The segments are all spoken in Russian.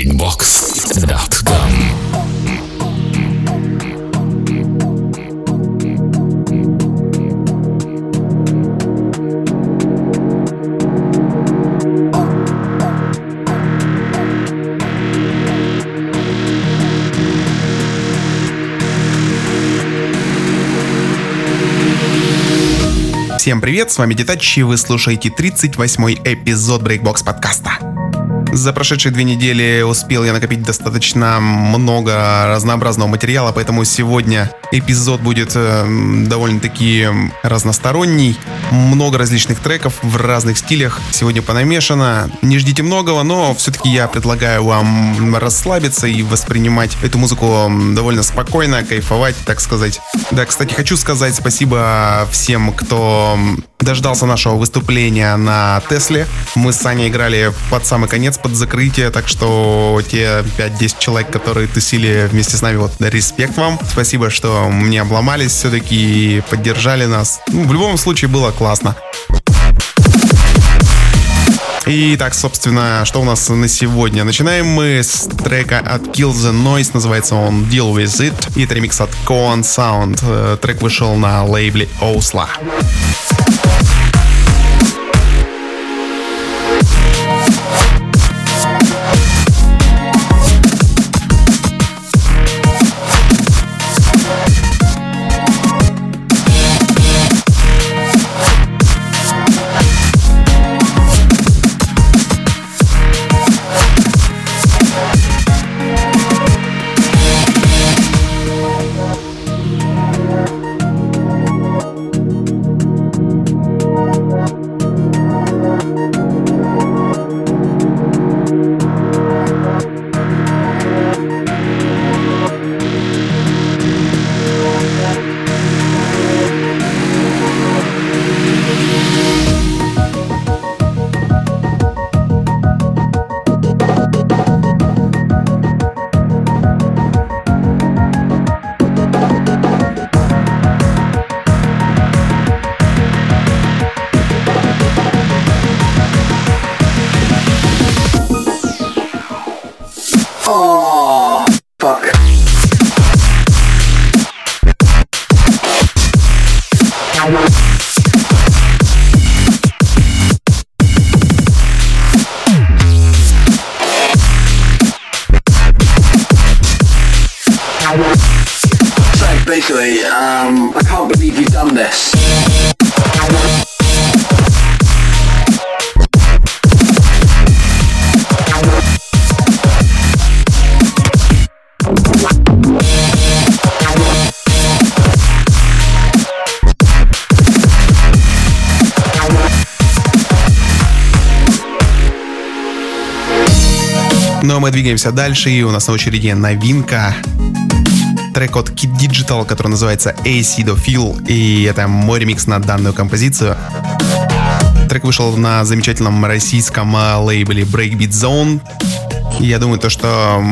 breakbox.com Всем привет, с вами Детач, и вы слушаете 38-й эпизод Breakbox подкаста. За прошедшие две недели успел я накопить достаточно много разнообразного материала, поэтому сегодня эпизод будет э, довольно-таки разносторонний. Много различных треков в разных стилях сегодня понамешано. Не ждите многого, но все-таки я предлагаю вам расслабиться и воспринимать эту музыку довольно спокойно, кайфовать, так сказать. Да, кстати, хочу сказать спасибо всем, кто дождался нашего выступления на Тесле. Мы с Саней играли под самый конец, под закрытие, так что те 5-10 человек, которые тусили вместе с нами, вот респект вам. Спасибо, что мне обломались все-таки и поддержали нас. Ну, в любом случае было классно. И так, собственно, что у нас на сегодня? Начинаем мы с трека от Kill the Noise, называется он Deal With It, и это ремикс от Coan Sound. Э, трек вышел на лейбле Osla. Двигаемся дальше, и у нас на очереди новинка. Трек от Kid Digital, который называется Acidophile, и это мой ремикс на данную композицию. Трек вышел на замечательном российском лейбле Breakbeat Zone. Я думаю, то, что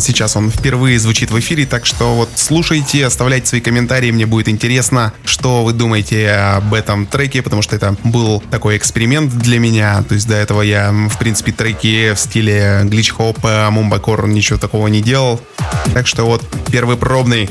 сейчас он впервые звучит в эфире, так что вот слушайте, оставляйте свои комментарии, мне будет интересно, что вы думаете об этом треке, потому что это был такой эксперимент для меня. То есть до этого я, в принципе, треки в стиле глич-хопа, мумбакор, ничего такого не делал. Так что вот первый пробный.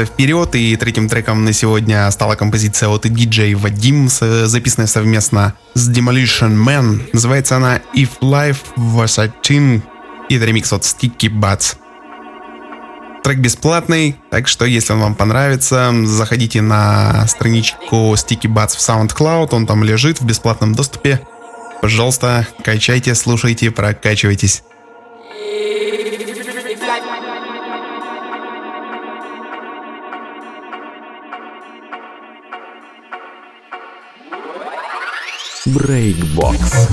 Двигаться вперед, и третьим треком на сегодня стала композиция от диджей Вадим, записанная совместно с Demolition Man. Называется она If Life Was a Thing, и это ремикс от Sticky Butts. Трек бесплатный, так что если он вам понравится, заходите на страничку Sticky Butts в SoundCloud, он там лежит в бесплатном доступе. Пожалуйста, качайте, слушайте, прокачивайтесь. Брейкбокс.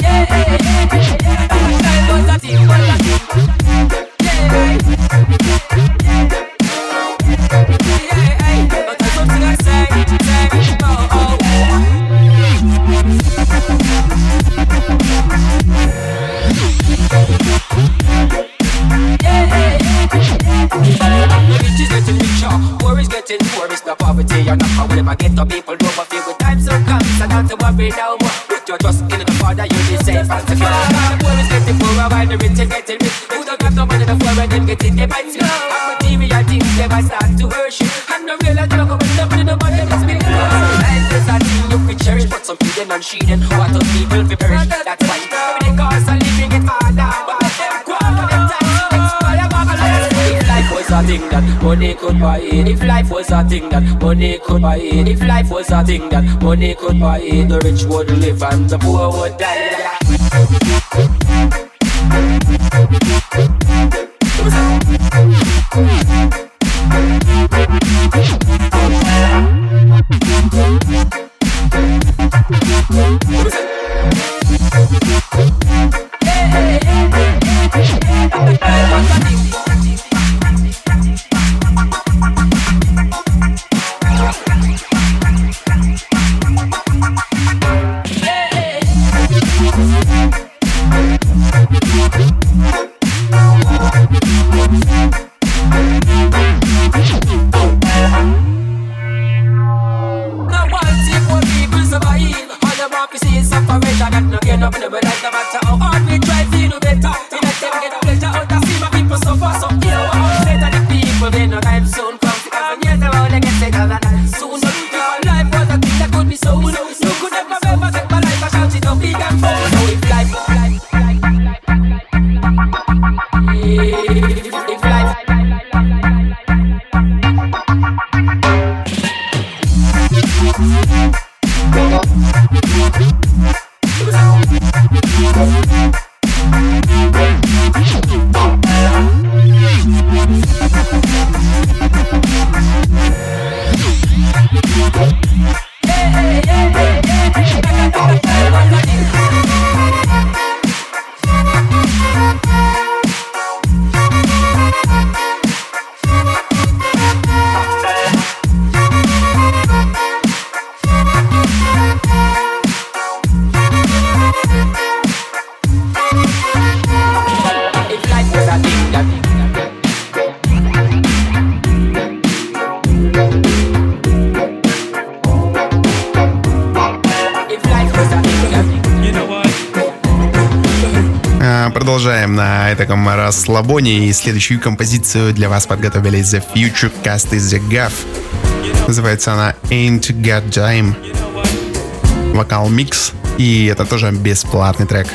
Yeah, yeah, yeah. Breakbox. thing that money could buy it. If life was a thing that money could buy it, the rich would live and the poor would die. Расслабоне. И следующую композицию для вас подготовили The Future Cast из The Gaff. Называется она Ain't Got Time. Вокал микс. И это тоже бесплатный трек.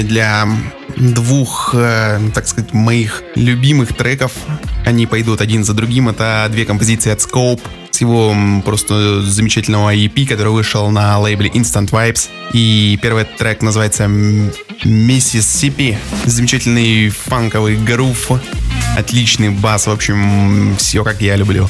Время для двух, э, так сказать, моих любимых треков. Они пойдут один за другим. Это две композиции от Scope с его просто замечательного EP, который вышел на лейбле Instant Vibes. И первый трек называется Mississippi. Замечательный фанковый грув, отличный бас, в общем, все как я люблю.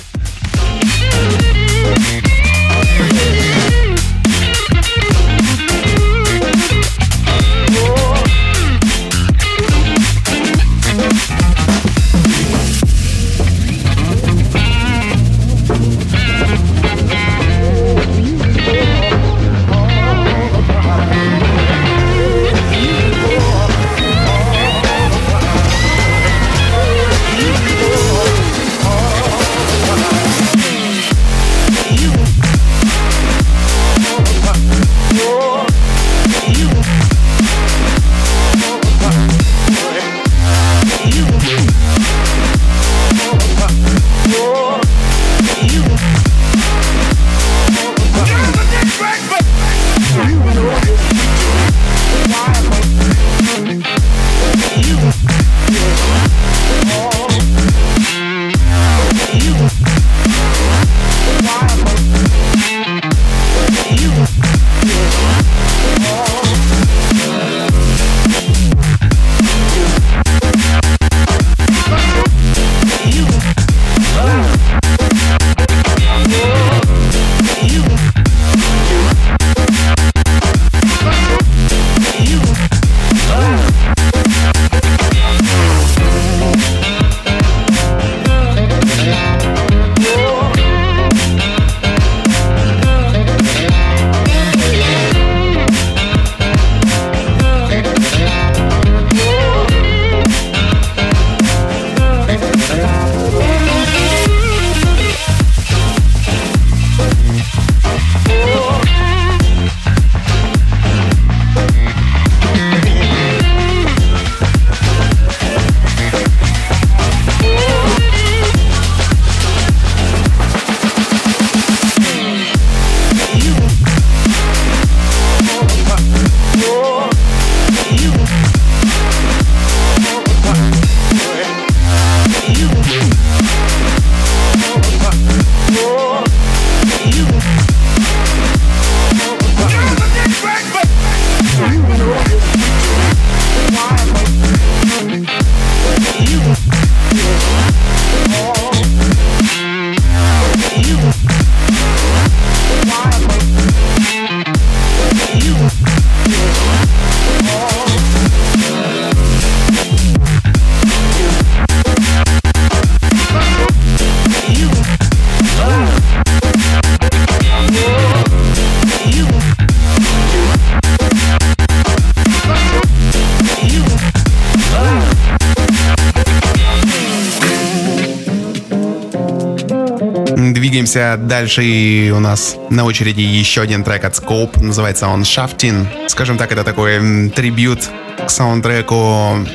Двигаемся дальше, и у нас на очереди еще один трек от Scope, называется он Shaftin. Скажем так, это такой трибют к саундтреку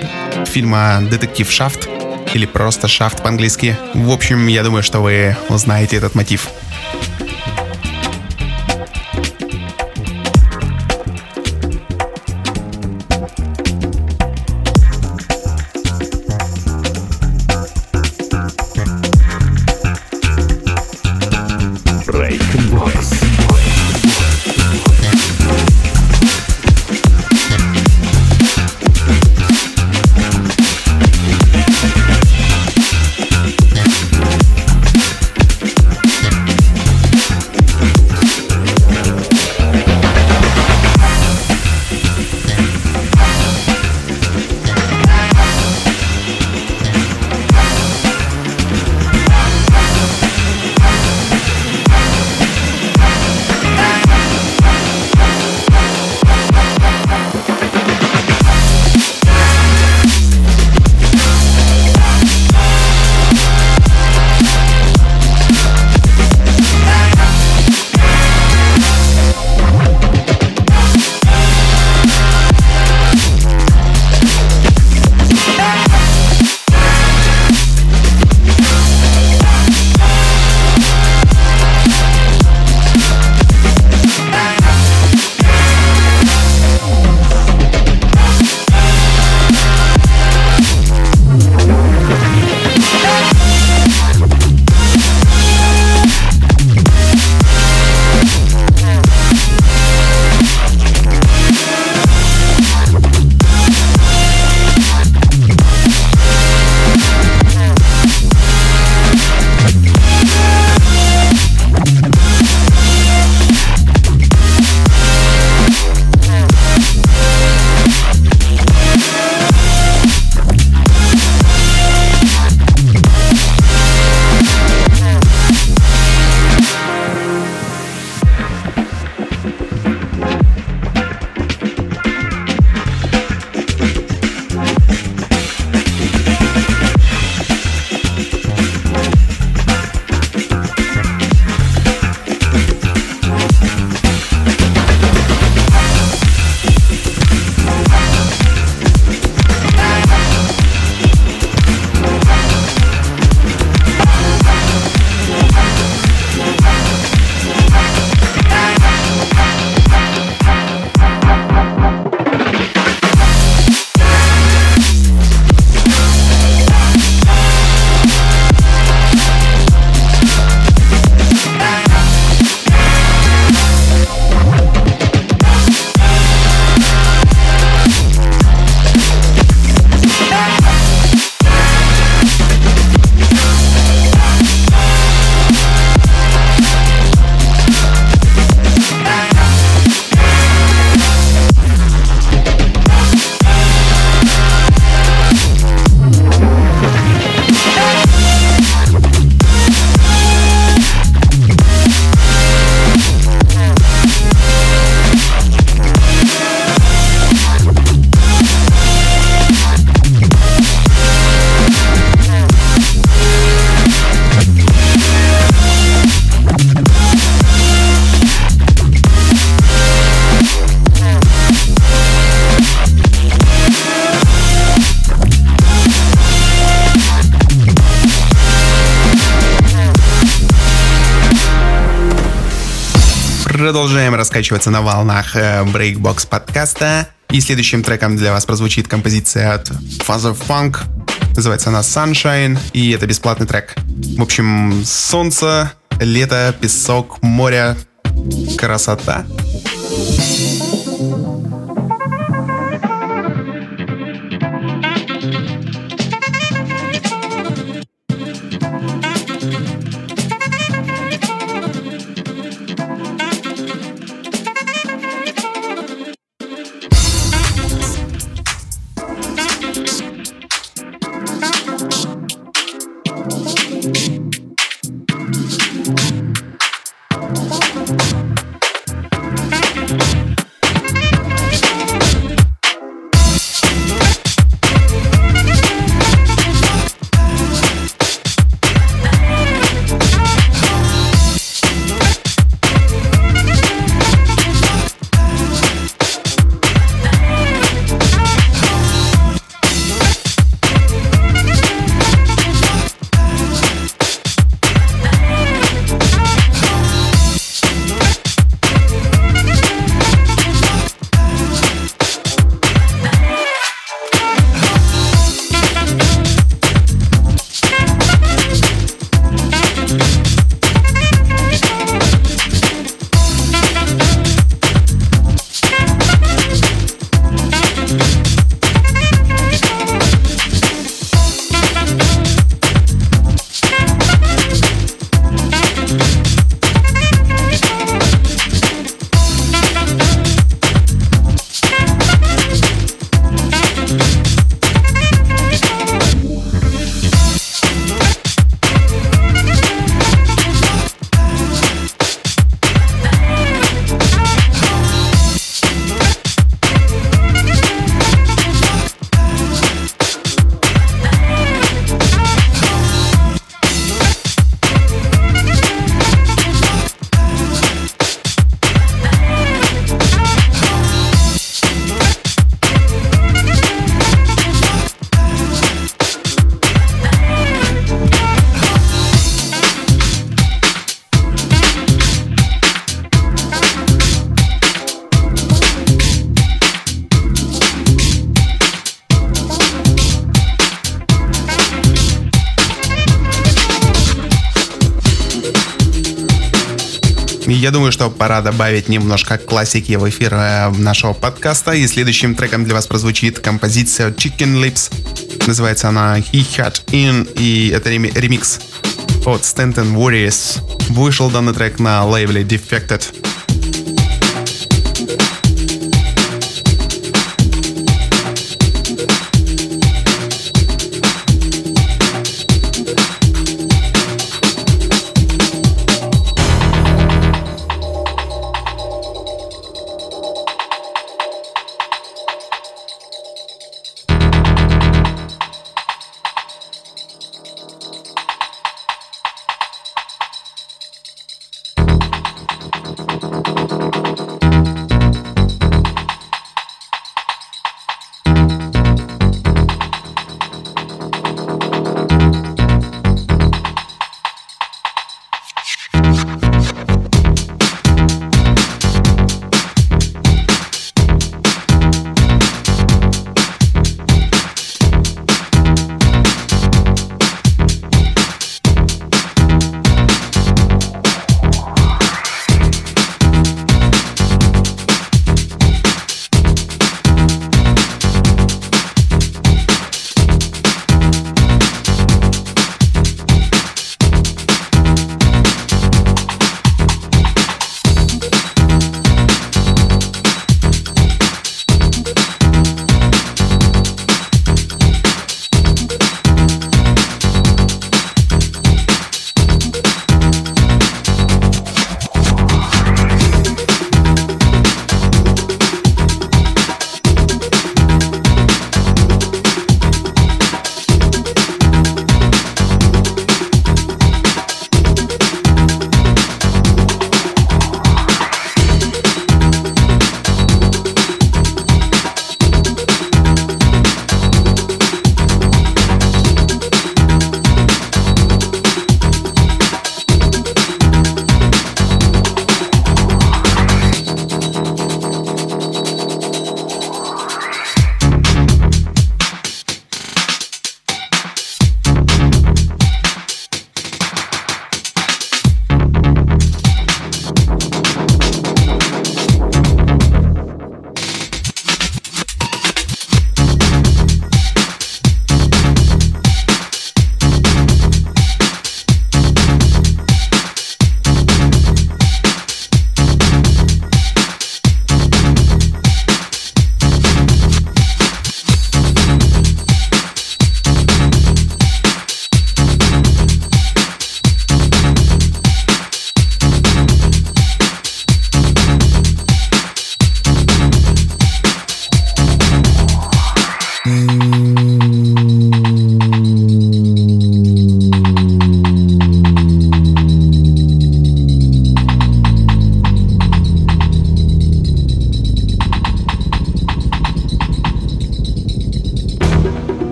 фильма «Детектив Шафт» или просто «Шафт» по-английски. В общем, я думаю, что вы узнаете этот мотив. Раскачиваться на волнах э, Breakbox подкаста. И следующим треком для вас прозвучит композиция от Father Funk. Называется она Sunshine, и это бесплатный трек. В общем, солнце, лето, песок, море, красота. Я думаю, что пора добавить немножко классики в эфир э, нашего подкаста. И следующим треком для вас прозвучит композиция Chicken Lips. Называется она He Had In, и это ремикс от Stanton Warriors. Вышел данный трек на лейбле Defected.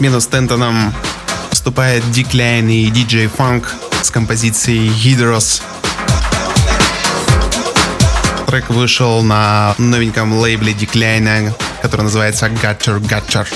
Смену Стентоном вступает Decline и DJ Funk с композицией Hydros. Трек вышел на новеньком лейбле Decline, который называется Gatcher Gatcher.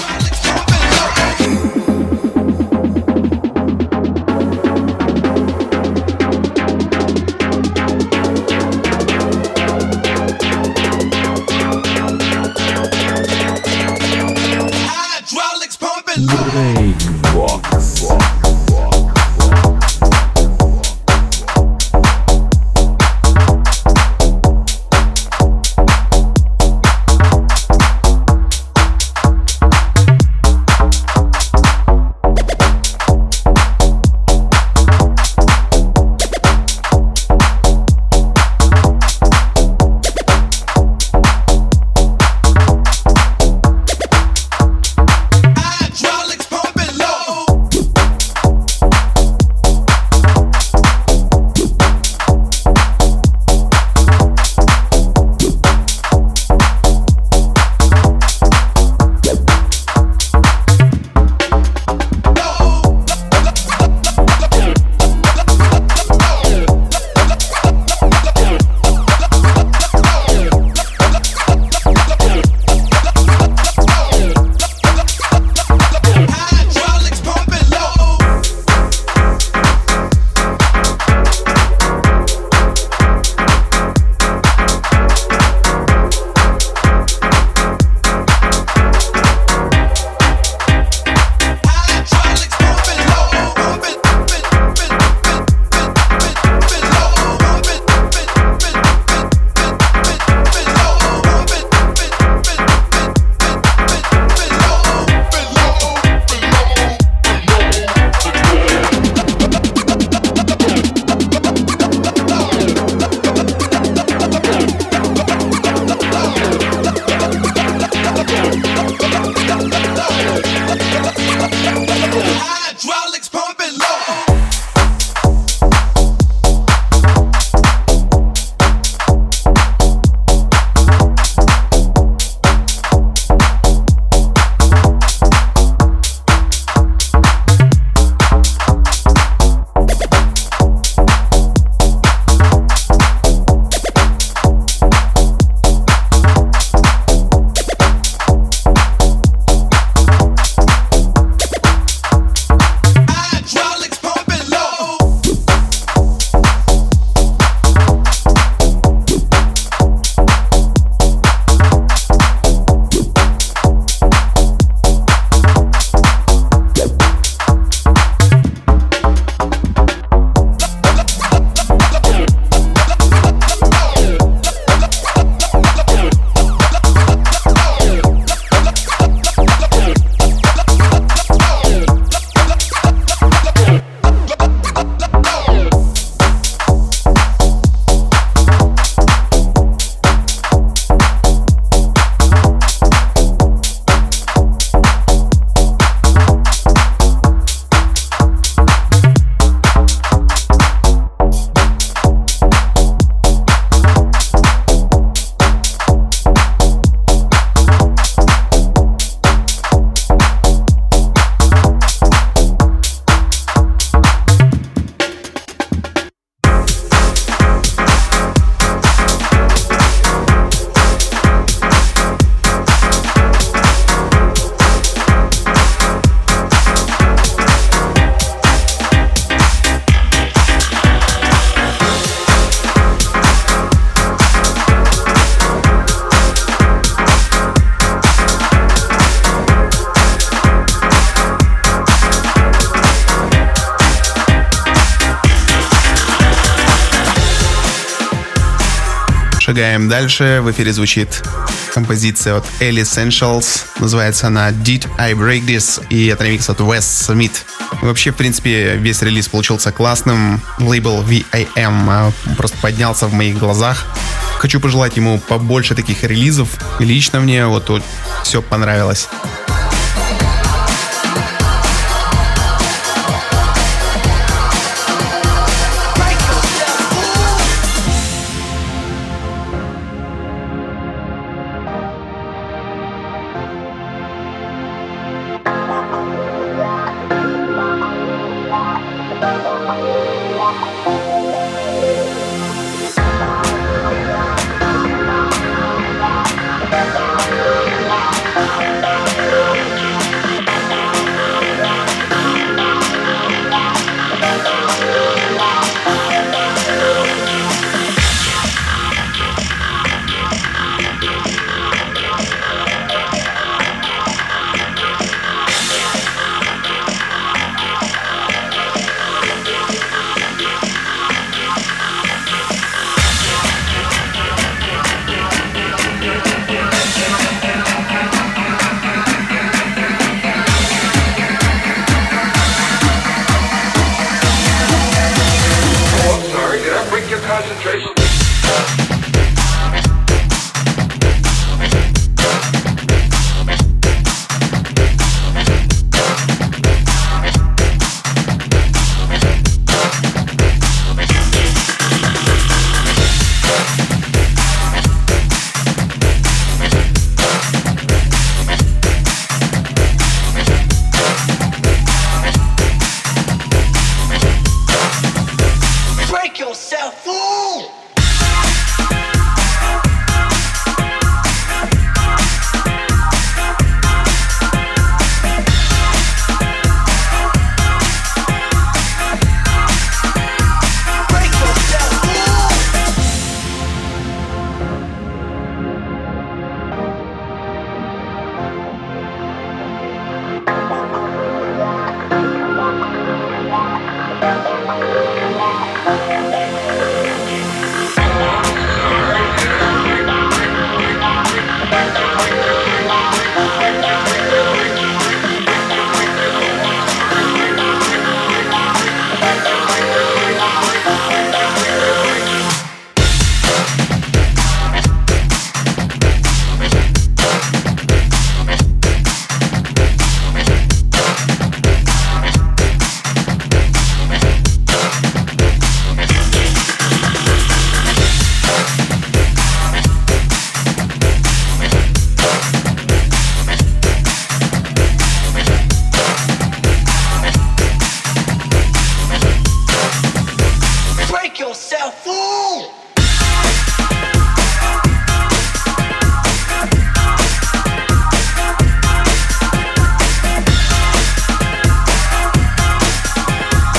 Шагаем дальше. В эфире звучит композиция от Ellie Essentials. Называется она Did I Break This? И это ремикс от Wes Smith. Вообще, в принципе, весь релиз получился классным. Лейбл VIM а, просто поднялся в моих глазах. Хочу пожелать ему побольше таких релизов. Лично мне вот, вот все понравилось.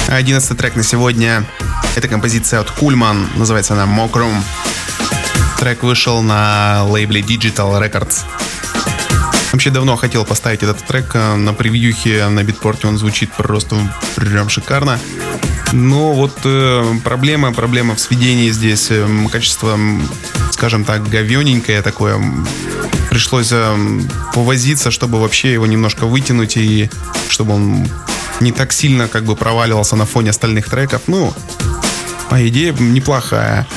Одиннадцатый трек на сегодня. Это композиция от Кульман. Называется она Мокрум. Трек вышел на лейбле Digital Records. Вообще давно хотел поставить этот трек э, на превьюхе на битпорте. Он звучит просто прям шикарно. Но вот э, проблема, проблема в сведении здесь. Э, качество, скажем так, говененькое такое. Пришлось э, повозиться, чтобы вообще его немножко вытянуть и чтобы он не так сильно как бы проваливался на фоне остальных треков. Ну, а идея неплохая.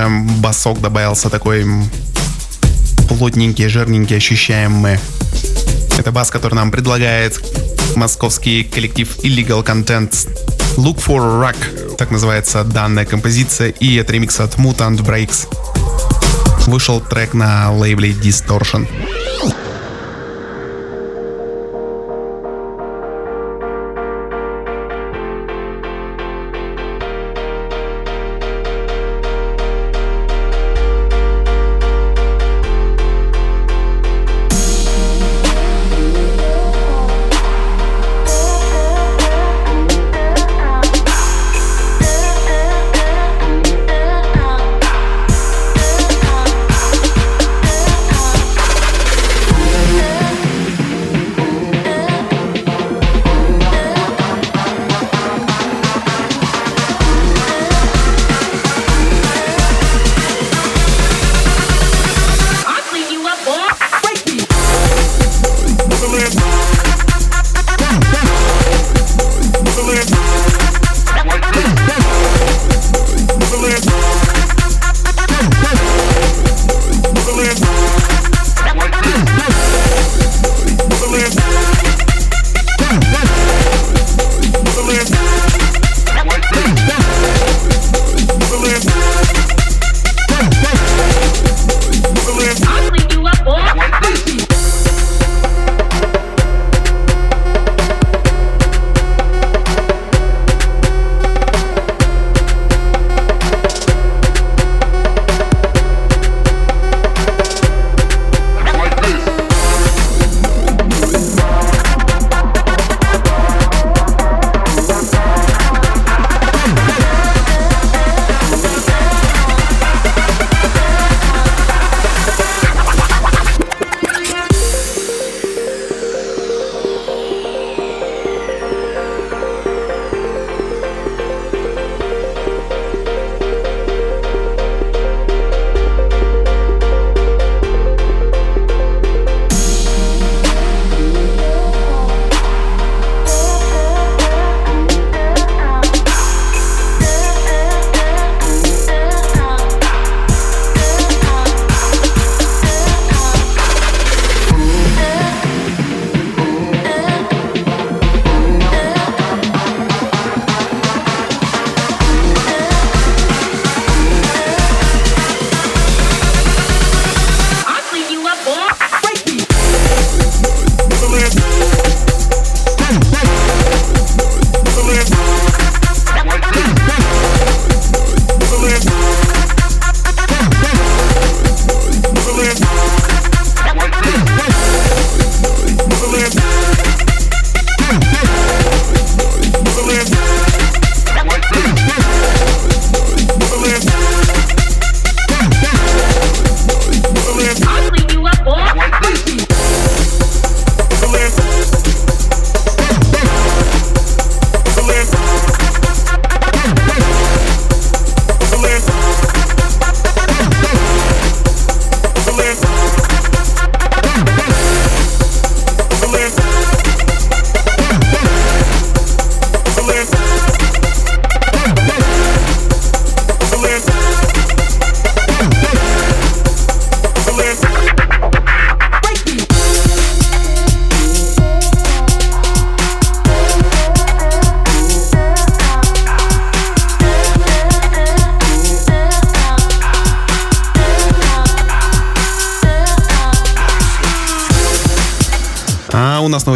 Уже басок добавился такой плотненький, жирненький, ощущаемый. Это бас, который нам предлагает московский коллектив Illegal Content Look for Rock, так называется данная композиция, и это ремикс от Mutant Breaks. Вышел трек на лейбле Distortion.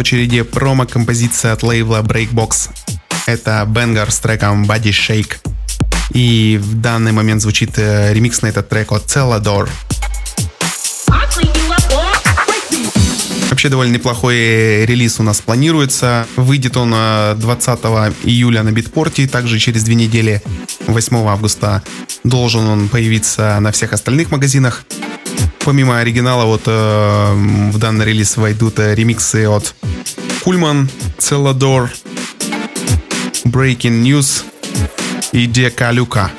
Очереди промо-композиция от лейбла Breakbox. Это Бенгар с треком Body Shake. И в данный момент звучит э, ремикс на этот трек от Celador. Вообще довольно неплохой релиз у нас планируется. Выйдет он 20 э, июля на битпорте, также через две недели, 8 августа, должен он появиться на всех остальных магазинах. Помимо оригинала, вот э, в данный релиз войдут э, ремиксы от Кульман, Целладор, Breaking News и Дека Люка.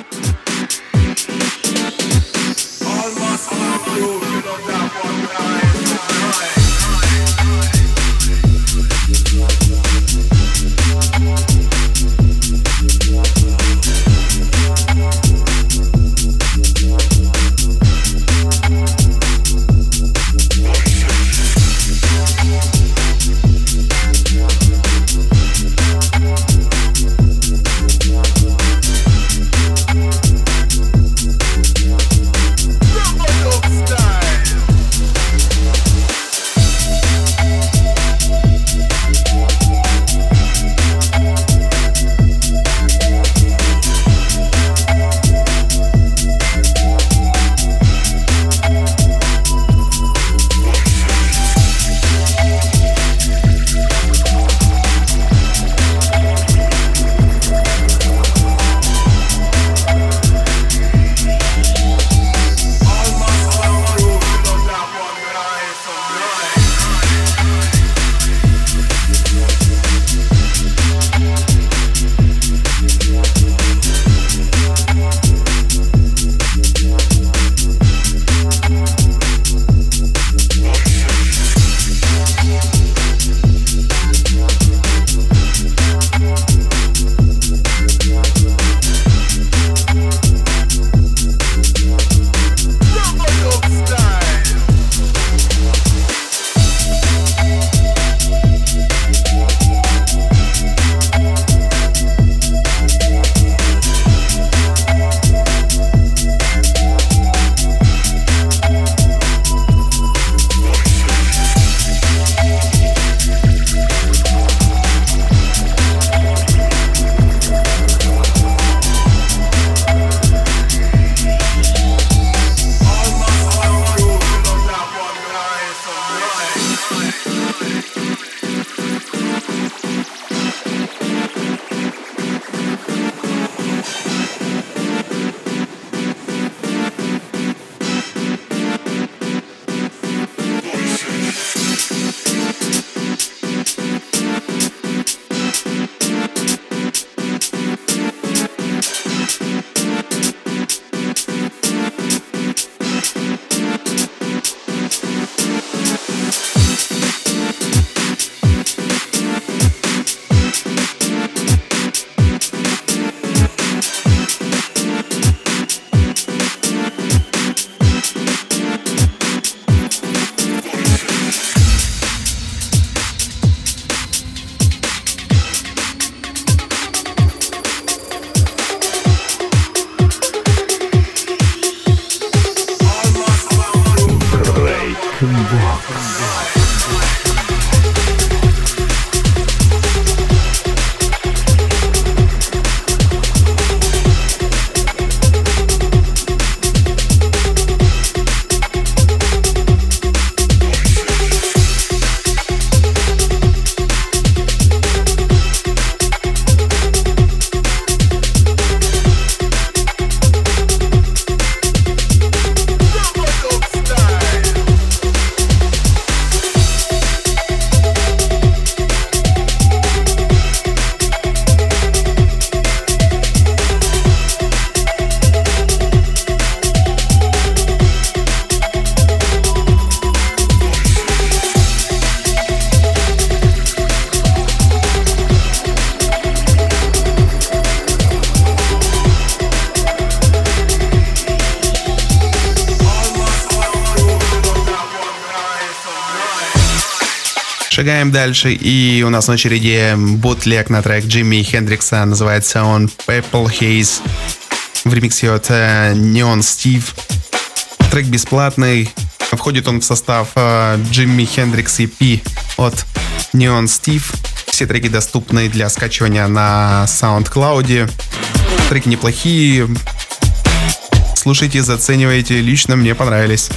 Дальше, и у нас на очереди бутлег на трек Джимми Хендрикса, называется он Purple Haze, в ремиксе от э, Neon Steve. Трек бесплатный, входит он в состав э, Джимми Хендрикс EP от Neon Steve. Все треки доступны для скачивания на SoundCloud. Треки неплохие, слушайте, заценивайте, лично мне понравились.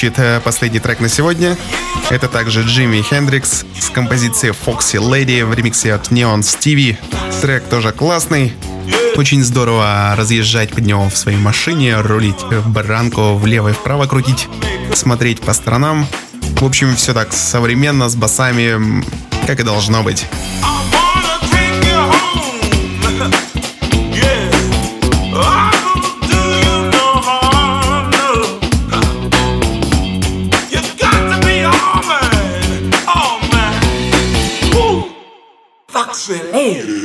Звучит э, последний трек на сегодня. Это также Джимми Хендрикс с композицией Foxy Lady в ремиксе от Neon Stevie. Трек тоже классный. Очень здорово разъезжать под него в своей машине, рулить в баранку, влево и вправо крутить, смотреть по сторонам. В общем, все так современно, с басами, как и должно быть. Hey!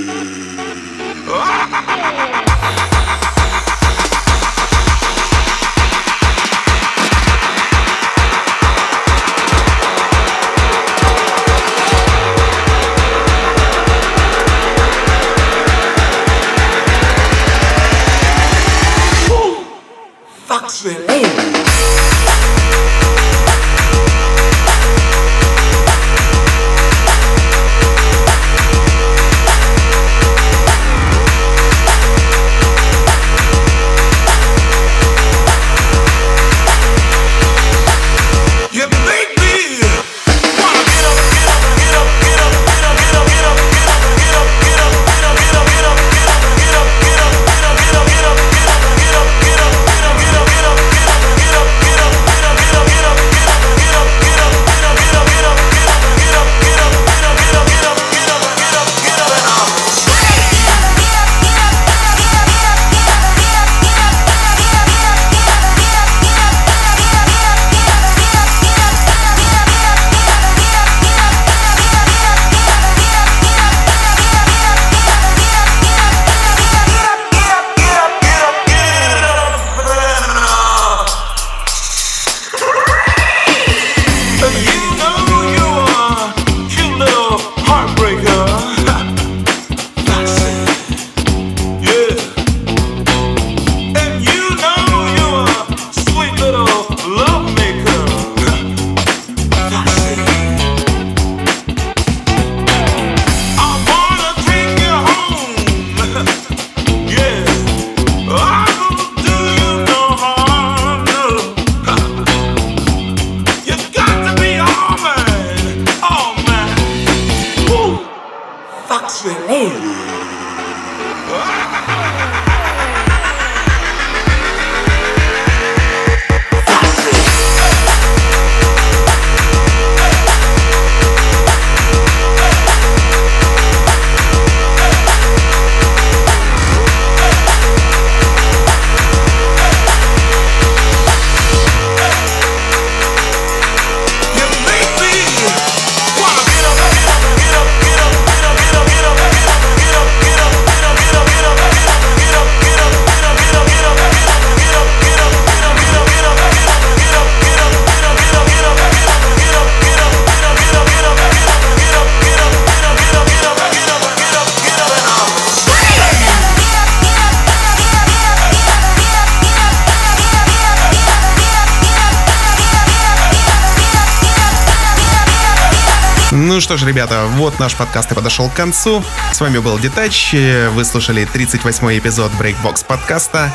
Что ж, ребята, вот наш подкаст и подошел к концу. С вами был Детач. Вы слушали 38-й эпизод Breakbox подкаста.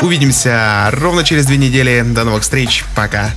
Увидимся ровно через две недели. До новых встреч. Пока.